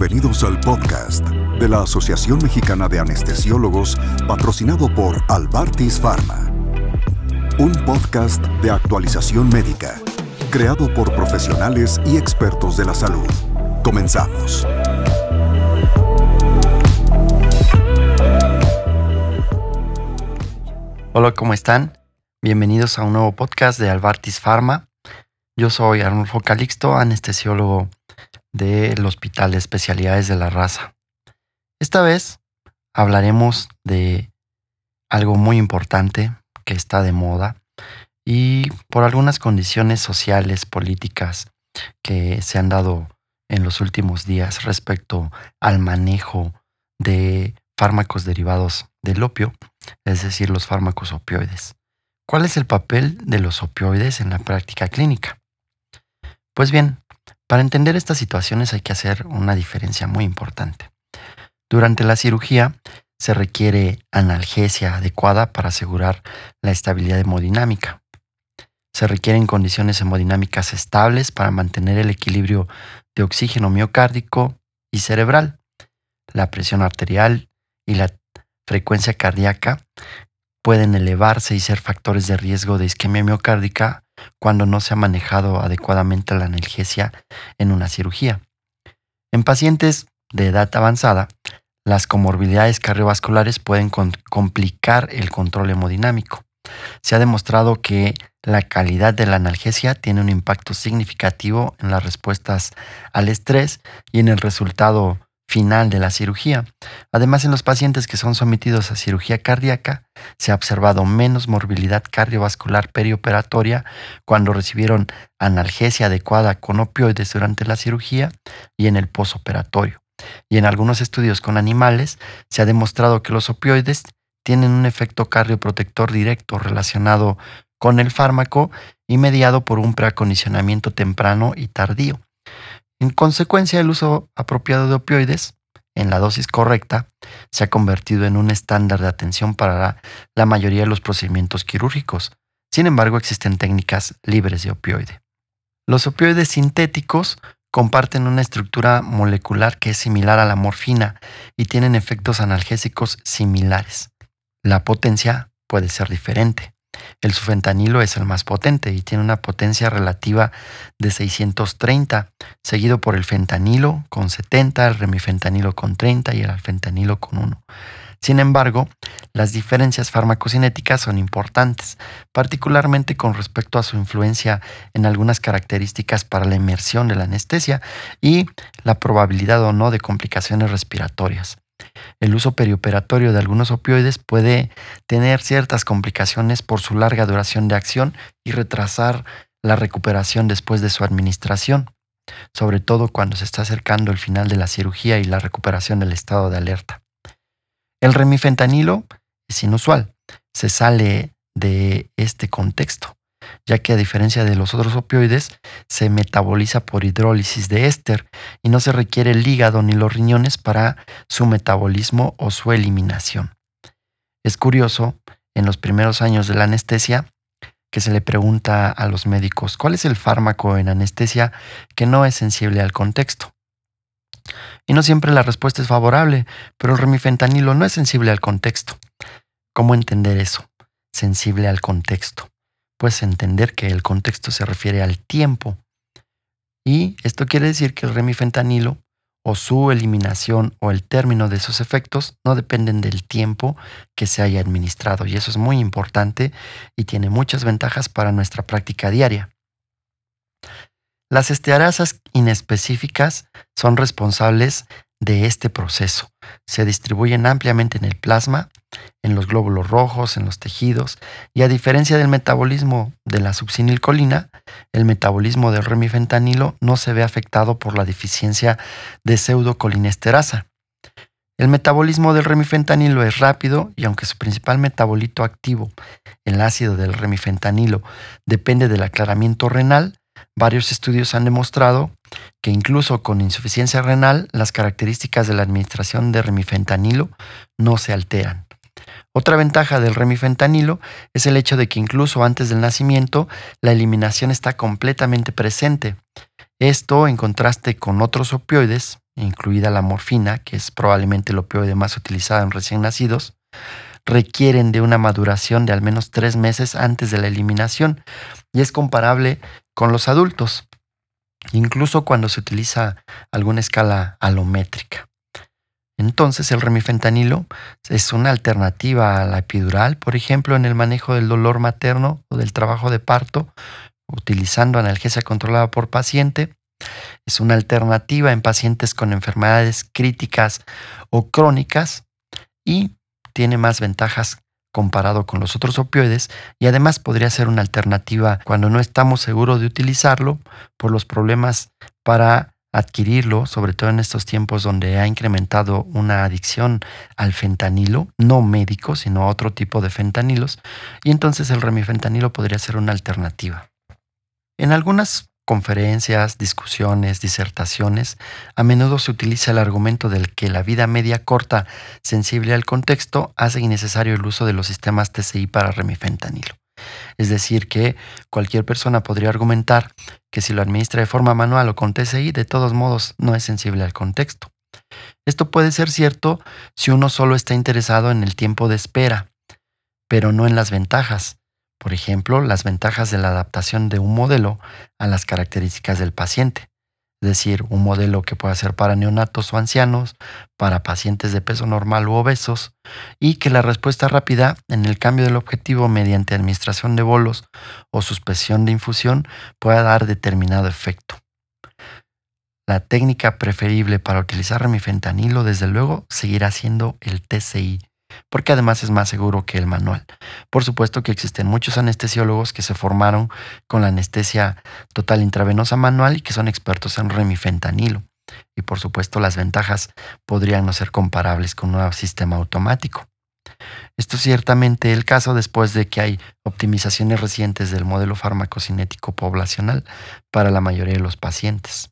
Bienvenidos al podcast de la Asociación Mexicana de Anestesiólogos patrocinado por Albartis Pharma. Un podcast de actualización médica, creado por profesionales y expertos de la salud. Comenzamos. Hola, ¿cómo están? Bienvenidos a un nuevo podcast de Albartis Pharma. Yo soy Arnulfo Calixto, anestesiólogo del Hospital de Especialidades de la Raza. Esta vez hablaremos de algo muy importante que está de moda y por algunas condiciones sociales, políticas que se han dado en los últimos días respecto al manejo de fármacos derivados del opio, es decir, los fármacos opioides. ¿Cuál es el papel de los opioides en la práctica clínica? Pues bien, para entender estas situaciones hay que hacer una diferencia muy importante. Durante la cirugía se requiere analgesia adecuada para asegurar la estabilidad hemodinámica. Se requieren condiciones hemodinámicas estables para mantener el equilibrio de oxígeno miocárdico y cerebral. La presión arterial y la frecuencia cardíaca pueden elevarse y ser factores de riesgo de isquemia miocárdica cuando no se ha manejado adecuadamente la analgesia en una cirugía. En pacientes de edad avanzada, las comorbilidades cardiovasculares pueden complicar el control hemodinámico. Se ha demostrado que la calidad de la analgesia tiene un impacto significativo en las respuestas al estrés y en el resultado final de la cirugía. Además, en los pacientes que son sometidos a cirugía cardíaca, se ha observado menos morbilidad cardiovascular perioperatoria cuando recibieron analgesia adecuada con opioides durante la cirugía y en el posoperatorio. Y en algunos estudios con animales se ha demostrado que los opioides tienen un efecto cardioprotector directo relacionado con el fármaco y mediado por un preacondicionamiento temprano y tardío. En consecuencia, el uso apropiado de opioides en la dosis correcta se ha convertido en un estándar de atención para la, mayoría de los procedimientos quirúrgicos. Sin embargo, existen técnicas libres de opioide. Los opioides sintéticos comparten una estructura molecular que es similar a la morfina y tienen efectos analgésicos similares. La potencia puede ser diferente. El sufentanilo es el más potente y tiene una potencia relativa de 630, seguido por el fentanilo con 70, el remifentanilo con 30 y el alfentanilo con 1. Sin embargo, las diferencias farmacocinéticas son importantes, particularmente con respecto a su influencia en algunas características para la inmersión de la anestesia y la probabilidad o no de complicaciones respiratorias. El uso perioperatorio de algunos opioides puede tener ciertas complicaciones por su larga duración de acción y retrasar la recuperación después de su administración, sobre todo cuando se está acercando el final de la cirugía y la recuperación del estado de alerta. El remifentanilo es inusual, se sale de este contexto ya que a diferencia de los otros opioides, se metaboliza por hidrólisis de éster y no se requiere el hígado ni los riñones para su metabolismo o su eliminación. Es curioso, en los primeros años de la anestesia, que se le pregunta a los médicos cuál es el fármaco en anestesia que no es sensible al contexto. Y no siempre la respuesta es favorable, pero el remifentanilo no es sensible al contexto. ¿Cómo entender eso? Sensible al contexto pues entender que el contexto se refiere al tiempo. Y esto quiere decir que el remifentanilo o su eliminación o el término de sus efectos no dependen del tiempo que se haya administrado. Y eso es muy importante y tiene muchas ventajas para nuestra práctica diaria. Las estearasas inespecíficas son responsables de este proceso. Se distribuyen ampliamente en el plasma, en los glóbulos rojos, en los tejidos, y a diferencia del metabolismo de la succinilcolina, el metabolismo del remifentanilo no se ve afectado por la deficiencia de pseudocolinesterasa. El metabolismo del remifentanilo es rápido y aunque su principal metabolito activo, el ácido del remifentanilo, depende del aclaramiento renal, varios estudios han demostrado que incluso con insuficiencia renal, las características de la administración de remifentanilo no se alteran. Otra ventaja del remifentanilo es el hecho de que incluso antes del nacimiento, la eliminación está completamente presente. Esto, en contraste con otros opioides, incluida la morfina, que es probablemente el opioide más utilizado en recién nacidos, requieren de una maduración de al menos tres meses antes de la eliminación y es comparable con los adultos, incluso cuando se utiliza alguna escala alométrica. Entonces el remifentanilo es una alternativa a la epidural, por ejemplo, en el manejo del dolor materno o del trabajo de parto, utilizando analgesia controlada por paciente. Es una alternativa en pacientes con enfermedades críticas o crónicas y tiene más ventajas comparado con los otros opioides y además podría ser una alternativa cuando no estamos seguros de utilizarlo por los problemas para adquirirlo, sobre todo en estos tiempos donde ha incrementado una adicción al fentanilo, no médico, sino a otro tipo de fentanilos, y entonces el remifentanilo podría ser una alternativa. En algunas conferencias, discusiones, disertaciones, a menudo se utiliza el argumento del que la vida media corta, sensible al contexto, hace innecesario el uso de los sistemas TCI para remifentanilo. Es decir, que cualquier persona podría argumentar que si lo administra de forma manual o con TCI, de todos modos no es sensible al contexto. Esto puede ser cierto si uno solo está interesado en el tiempo de espera, pero no en las ventajas, por ejemplo, las ventajas de la adaptación de un modelo a las características del paciente, es decir, un modelo que pueda ser para neonatos o ancianos, para pacientes de peso normal u obesos, y que la respuesta rápida en el cambio del objetivo mediante administración de bolos o suspensión de infusión pueda dar determinado efecto. La técnica preferible para utilizar remifentanilo, desde luego, seguirá siendo el TCI, porque además es más seguro que el manual. Por supuesto que existen muchos anestesiólogos que se formaron con la anestesia total intravenosa manual y que son expertos en remifentanilo. Y por supuesto las ventajas podrían no ser comparables con un sistema automático. Esto es ciertamente el caso después de que hay optimizaciones recientes del modelo farmacocinético poblacional para la mayoría de los pacientes.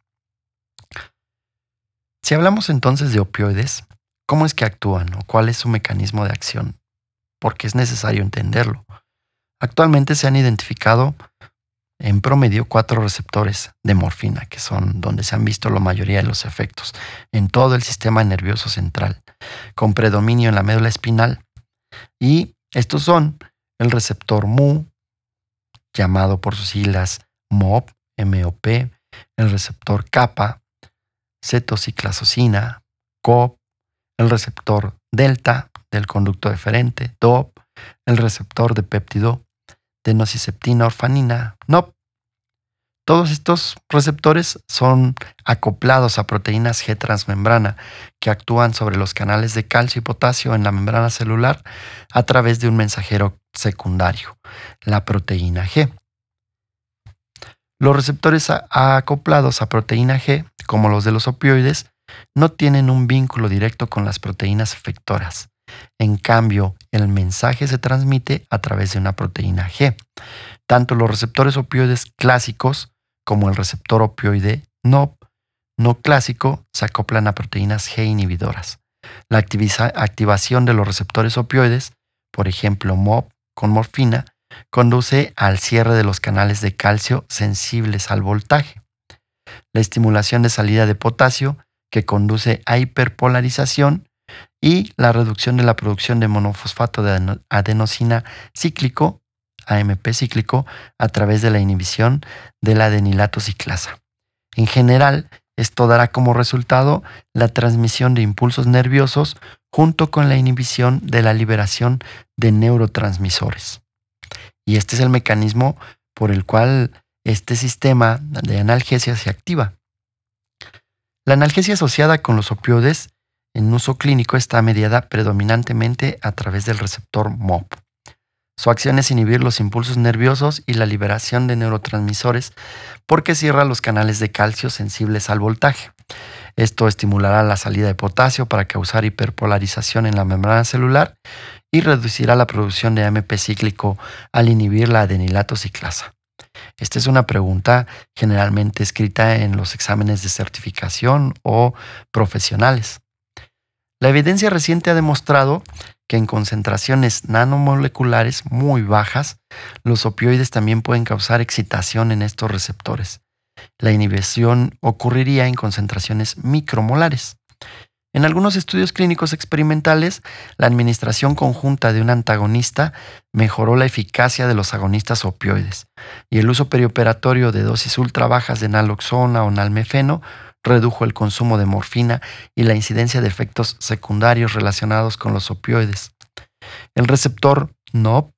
Si hablamos entonces de opioides, ¿Cómo es que actúan o cuál es su mecanismo de acción? Porque es necesario entenderlo. Actualmente se han identificado en promedio cuatro receptores de morfina, que son donde se han visto la mayoría de los efectos en todo el sistema nervioso central, con predominio en la médula espinal. Y estos son el receptor MU, llamado por sus siglas MOP, MOP, el receptor kappa, cetociclasocina, COP, el receptor delta del conducto deferente, DOP, el receptor de péptido de nociceptina orfanina, NOP. Todos estos receptores son acoplados a proteínas G transmembrana que actúan sobre los canales de calcio y potasio en la membrana celular a través de un mensajero secundario, la proteína G. Los receptores acoplados a proteína G, como los de los opioides, no tienen un vínculo directo con las proteínas efectoras. En cambio, el mensaje se transmite a través de una proteína G. Tanto los receptores opioides clásicos como el receptor opioide no, no clásico se acoplan a proteínas G inhibidoras. La activación de los receptores opioides, por ejemplo MOP con morfina, conduce al cierre de los canales de calcio sensibles al voltaje. La estimulación de salida de potasio que conduce a hiperpolarización y la reducción de la producción de monofosfato de adenosina cíclico, AMP cíclico, a través de la inhibición de la adenilato ciclasa. En general, esto dará como resultado la transmisión de impulsos nerviosos junto con la inhibición de la liberación de neurotransmisores. Y este es el mecanismo por el cual este sistema de analgesia se activa. La analgesia asociada con los opioides en uso clínico está mediada predominantemente a través del receptor MOP. Su acción es inhibir los impulsos nerviosos y la liberación de neurotransmisores porque cierra los canales de calcio sensibles al voltaje. Esto estimulará la salida de potasio para causar hiperpolarización en la membrana celular y reducirá la producción de AMP cíclico al inhibir la adenilato ciclasa. Esta es una pregunta generalmente escrita en los exámenes de certificación o profesionales. La evidencia reciente ha demostrado que en concentraciones nanomoleculares muy bajas, los opioides también pueden causar excitación en estos receptores, La inhibición ocurriría en concentraciones micromolares. En algunos estudios clínicos experimentales, la administración conjunta de un antagonista mejoró la eficacia de los agonistas opioides y el uso perioperatorio de dosis ultra bajas de naloxona o nalmefeno redujo el consumo de morfina y la incidencia de efectos secundarios relacionados con los opioides. El receptor NOP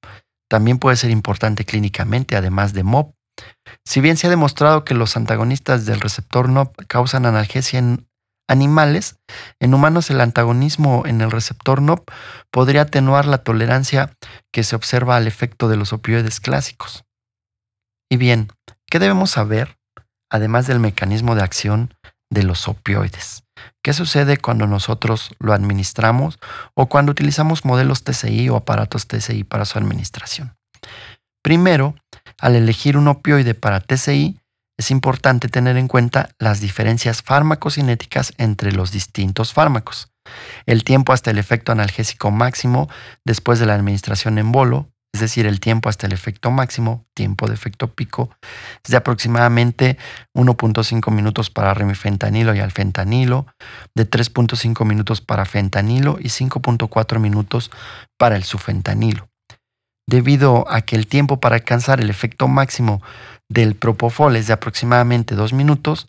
también puede ser importante clínicamente, además de MOP. Si bien se ha demostrado que los antagonistas del receptor NOP causan analgesia en animales, en humanos el antagonismo en el receptor NOP podría atenuar la tolerancia que se observa al efecto de los opioides clásicos. Y bien, ¿qué debemos saber, además del mecanismo de acción de los opioides? ¿Qué sucede cuando nosotros lo administramos o cuando utilizamos modelos TCI o aparatos TCI para su administración? Primero, al elegir un opioide para TCI, es importante tener en cuenta las diferencias farmacocinéticas entre los distintos fármacos. El tiempo hasta el efecto analgésico máximo después de la administración en bolo, es decir, el tiempo hasta el efecto máximo, tiempo de efecto pico, es de aproximadamente 1.5 minutos para remifentanilo y alfentanilo, de 3.5 minutos para fentanilo y 5.4 minutos para el sufentanilo. Debido a que el tiempo para alcanzar el efecto máximo del propofol es de aproximadamente dos minutos,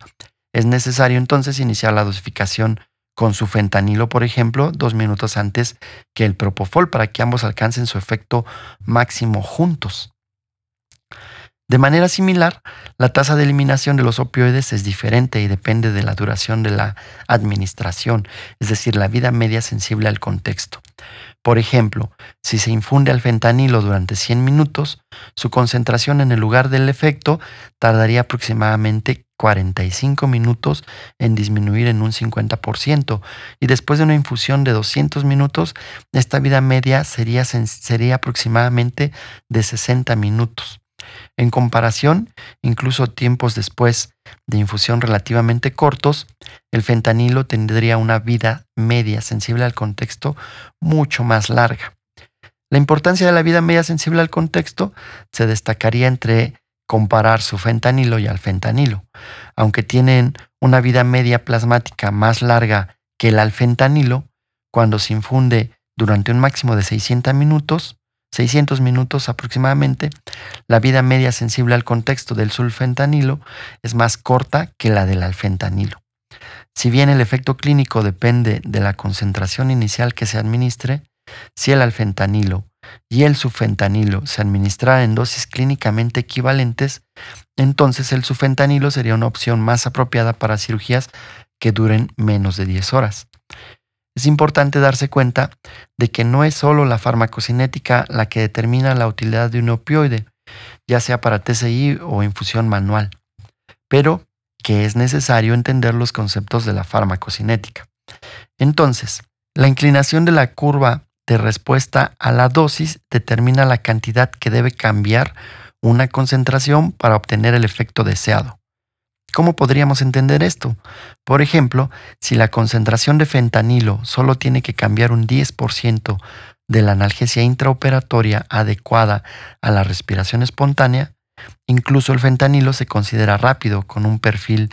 es necesario entonces iniciar la dosificación con su fentanilo, por ejemplo, dos minutos antes que el propofol para que ambos alcancen su efecto máximo juntos. De manera similar, la tasa de eliminación de los opioides es diferente y depende de la duración de la administración, es decir, la vida media sensible al contexto. Por ejemplo, si se infunde al fentanilo durante 100 minutos, su concentración en el lugar del efecto tardaría aproximadamente 45 minutos en disminuir en un 50% y después de una infusión de 200 minutos, esta vida media sería, sería aproximadamente de 60 minutos. En comparación, incluso tiempos después de infusión relativamente cortos, el fentanilo tendría una vida media sensible al contexto mucho más larga. La importancia de la vida media sensible al contexto se destacaría entre comparar su fentanilo y al fentanilo. Aunque tienen una vida media plasmática más larga que el alfentanilo, cuando se infunde durante un máximo de 600 minutos, 600 minutos aproximadamente, la vida media sensible al contexto del sulfentanilo es más corta que la del alfentanilo. Si bien el efecto clínico depende de la concentración inicial que se administre, si el alfentanilo y el sufentanilo se administraran en dosis clínicamente equivalentes, entonces el sufentanilo sería una opción más apropiada para cirugías que duren menos de 10 horas. Es importante darse cuenta de que no es solo la farmacocinética la que determina la utilidad de un opioide, ya sea para TCI o infusión manual, pero que es necesario entender los conceptos de la farmacocinética. Entonces, la inclinación de la curva de respuesta a la dosis determina la cantidad que debe cambiar una concentración para obtener el efecto deseado. ¿Cómo podríamos entender esto? Por ejemplo, si la concentración de fentanilo solo tiene que cambiar un 10% de la analgesia intraoperatoria adecuada a la respiración espontánea, incluso el fentanilo se considera rápido con un perfil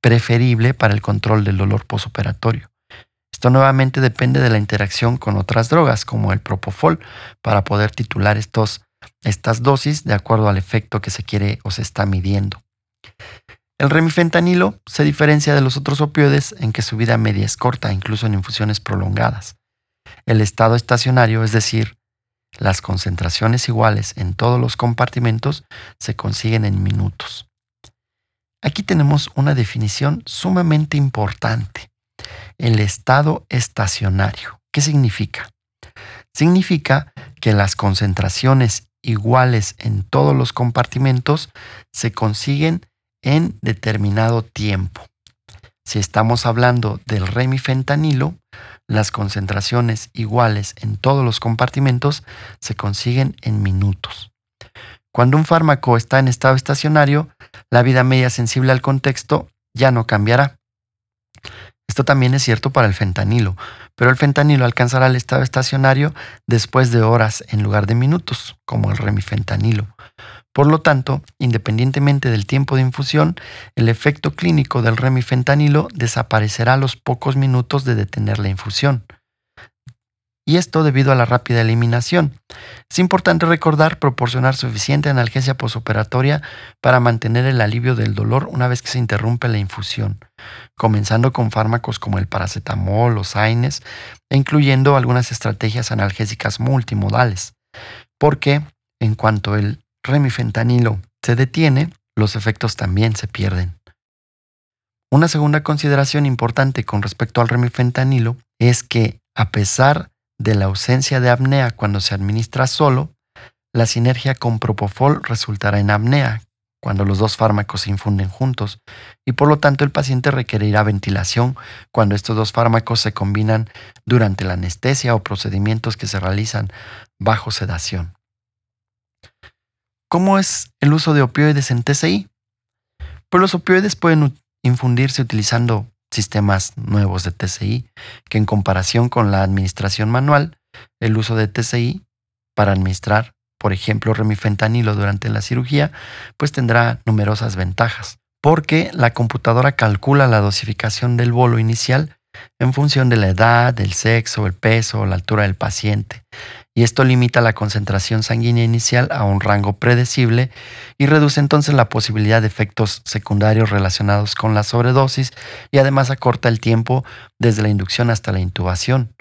preferible para el control del dolor posoperatorio. Esto nuevamente depende de la interacción con otras drogas como el propofol para poder titular estos, estas dosis de acuerdo al efecto que se quiere o se está midiendo. El remifentanilo se diferencia de los otros opioides en que su vida media es corta, incluso en infusiones prolongadas. El estado estacionario, es decir, las concentraciones iguales en todos los compartimentos, se consiguen en minutos. Aquí tenemos una definición sumamente importante. El estado estacionario. ¿Qué significa? Significa que las concentraciones iguales en todos los compartimentos se consiguen en determinado tiempo. Si estamos hablando del remifentanilo, las concentraciones iguales en todos los compartimentos se consiguen en minutos. Cuando un fármaco está en estado estacionario, la vida media sensible al contexto ya no cambiará. Esto también es cierto para el fentanilo, pero el fentanilo alcanzará el estado estacionario después de horas en lugar de minutos, como el remifentanilo. Por lo tanto, independientemente del tiempo de infusión, el efecto clínico del remifentanilo desaparecerá a los pocos minutos de detener la infusión y esto debido a la rápida eliminación. Es importante recordar proporcionar suficiente analgesia posoperatoria para mantener el alivio del dolor una vez que se interrumpe la infusión, comenzando con fármacos como el paracetamol, los AINES e incluyendo algunas estrategias analgésicas multimodales, porque en cuanto el remifentanilo se detiene, los efectos también se pierden. Una segunda consideración importante con respecto al remifentanilo es que, a pesar de la ausencia de apnea cuando se administra solo, la sinergia con propofol resultará en apnea cuando los dos fármacos se infunden juntos y por lo tanto el paciente requerirá ventilación cuando estos dos fármacos se combinan durante la anestesia o procedimientos que se realizan bajo sedación. ¿Cómo es el uso de opioides en TCI? Pues los opioides pueden infundirse utilizando sistemas nuevos de TCI, que en comparación con la administración manual, el uso de TCI para administrar, por ejemplo, remifentanilo durante la cirugía, pues tendrá numerosas ventajas, porque la computadora calcula la dosificación del bolo inicial en función de la edad, el sexo, el peso la altura del paciente, y esto limita la concentración sanguínea inicial a un rango predecible y reduce entonces la posibilidad de efectos secundarios relacionados con la sobredosis y además acorta el tiempo desde la inducción hasta la intubación.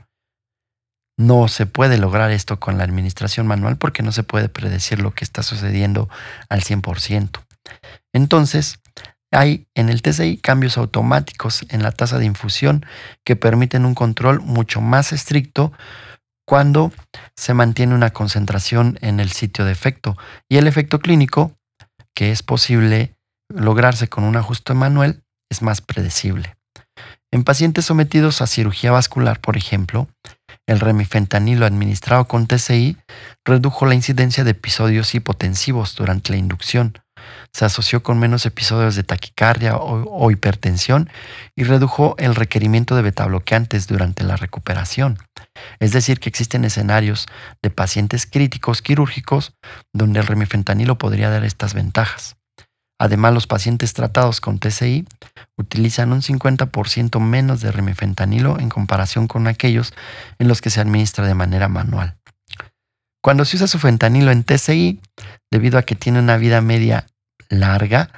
No se puede lograr esto con la administración manual porque no se puede predecir lo que está sucediendo al 100%. Entonces, hay en el TCI cambios automáticos en la tasa de infusión que permiten un control mucho más estricto cuando se mantiene una concentración en el sitio de efecto y el efecto clínico, que es posible lograrse con un ajuste manual, es más predecible. En pacientes sometidos a cirugía vascular, por ejemplo, el remifentanilo administrado con TCI redujo la incidencia de episodios hipotensivos durante la inducción, se asoció con menos episodios de taquicardia o, hipertensión y redujo el requerimiento de betabloqueantes durante la recuperación. Es decir, que existen escenarios de pacientes críticos quirúrgicos donde el remifentanilo podría dar estas ventajas. Además, los pacientes tratados con TCI utilizan un 50% menos de remifentanilo en comparación con aquellos en los que se administra de manera manual. Cuando se usa su fentanilo en TCI, debido a que tiene una vida media larga,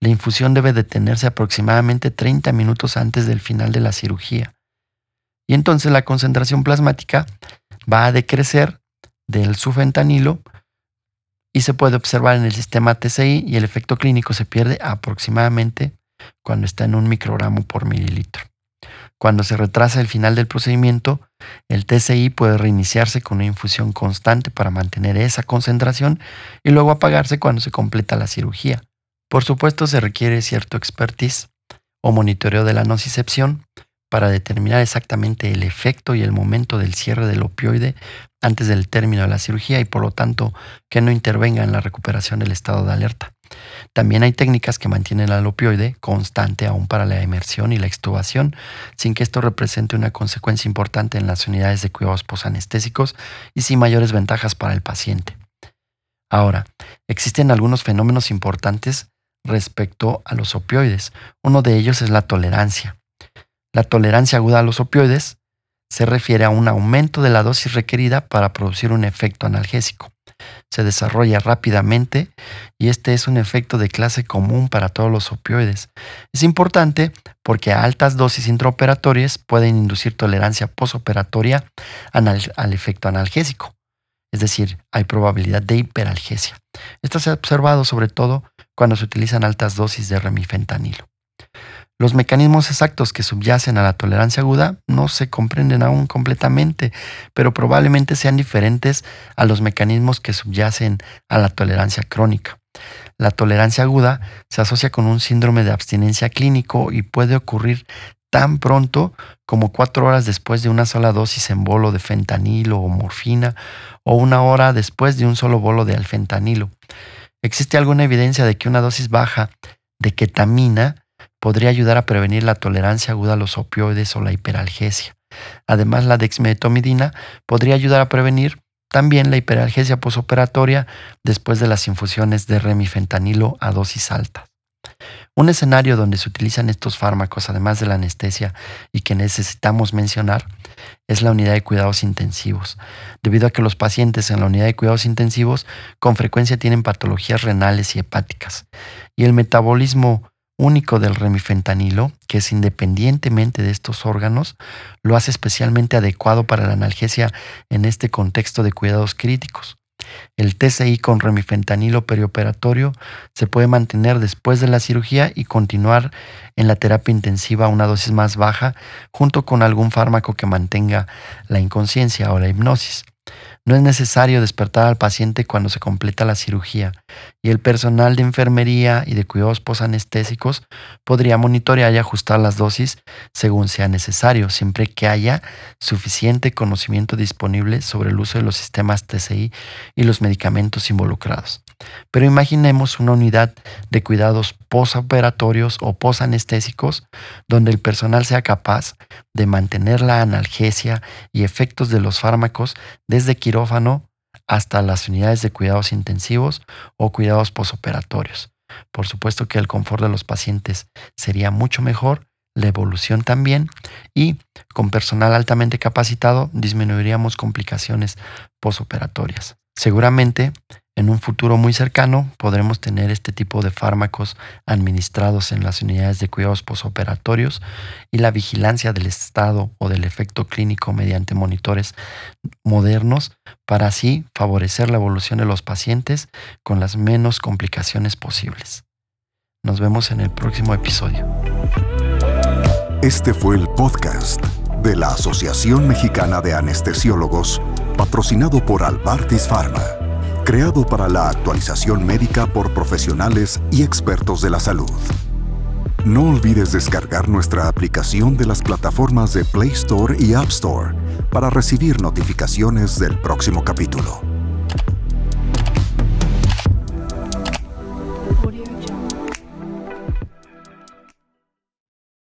la infusión debe detenerse aproximadamente 30 minutos antes del final de la cirugía. Y entonces la concentración plasmática va a decrecer del sufentanilo y se puede observar en el sistema TCI y el efecto clínico se pierde aproximadamente cuando está en un microgramo por mililitro. Cuando se retrasa el final del procedimiento, el TCI puede reiniciarse con una infusión constante para mantener esa concentración y luego apagarse cuando se completa la cirugía. Por supuesto, se requiere cierto expertise o monitoreo de la nocicepción para determinar exactamente el efecto y el momento del cierre del opioide antes del término de la cirugía y por lo tanto que no intervenga en la recuperación del estado de alerta. También hay técnicas que mantienen al opioide constante aún para la emersión y la extubación, sin que esto represente una consecuencia importante en las unidades de cuidados posanestésicos y sin mayores ventajas para el paciente. Ahora, existen algunos fenómenos importantes respecto a los opioides. Uno de ellos es la tolerancia. La tolerancia aguda a los opioides se refiere a un aumento de la dosis requerida para producir un efecto analgésico se desarrolla rápidamente y este es un efecto de clase común para todos los opioides. Es importante porque a altas dosis intraoperatorias pueden inducir tolerancia posoperatoria al efecto analgésico, es decir, hay probabilidad de hiperalgesia. Esto se ha observado sobre todo cuando se utilizan altas dosis de remifentanilo. Los mecanismos exactos que subyacen a la tolerancia aguda no se comprenden aún completamente, pero probablemente sean diferentes a los mecanismos que subyacen a la tolerancia crónica. La tolerancia aguda se asocia con un síndrome de abstinencia clínico y puede ocurrir tan pronto como cuatro horas después de una sola dosis en bolo de fentanilo o morfina o una hora después de un solo bolo de alfentanilo. Existe alguna evidencia de que una dosis baja de ketamina podría ayudar a prevenir la tolerancia aguda a los opioides o la hiperalgesia. Además, la dexmedetomidina podría ayudar a prevenir también la hiperalgesia posoperatoria después de las infusiones de remifentanilo a dosis altas. Un escenario donde se utilizan estos fármacos, además de la anestesia, y que necesitamos mencionar, es la unidad de cuidados intensivos, debido a que los pacientes en la unidad de cuidados intensivos con frecuencia tienen patologías renales y hepáticas, y el metabolismo único del remifentanilo, que es independientemente de estos órganos, lo hace especialmente adecuado para la analgesia en este contexto de cuidados críticos. El TCI con remifentanilo perioperatorio se puede mantener después de la cirugía y continuar en la terapia intensiva a una dosis más baja junto con algún fármaco que mantenga la inconsciencia o la hipnosis. No es necesario despertar al paciente cuando se completa la cirugía y el personal de enfermería y de cuidados posanestésicos podría monitorear y ajustar las dosis según sea necesario, siempre que haya suficiente conocimiento disponible sobre el uso de los sistemas TCI y los medicamentos involucrados. Pero imaginemos una unidad de cuidados posoperatorios o posanestésicos donde el personal sea capaz de mantener la analgesia y efectos de los fármacos desde quirófano hasta las unidades de cuidados intensivos o cuidados posoperatorios. Por supuesto que el confort de los pacientes sería mucho mejor, la evolución también y con personal altamente capacitado disminuiríamos complicaciones posoperatorias. Seguramente en un futuro muy cercano podremos tener este tipo de fármacos administrados en las unidades de cuidados posoperatorios y la vigilancia del estado o del efecto clínico mediante monitores modernos para así favorecer la evolución de los pacientes con las menos complicaciones posibles. Nos vemos en el próximo episodio. Este fue el podcast de la Asociación Mexicana de Anestesiólogos, patrocinado por Albartis Pharma creado para la actualización médica por profesionales y expertos de la salud. No olvides descargar nuestra aplicación de las plataformas de Play Store y App Store para recibir notificaciones del próximo capítulo.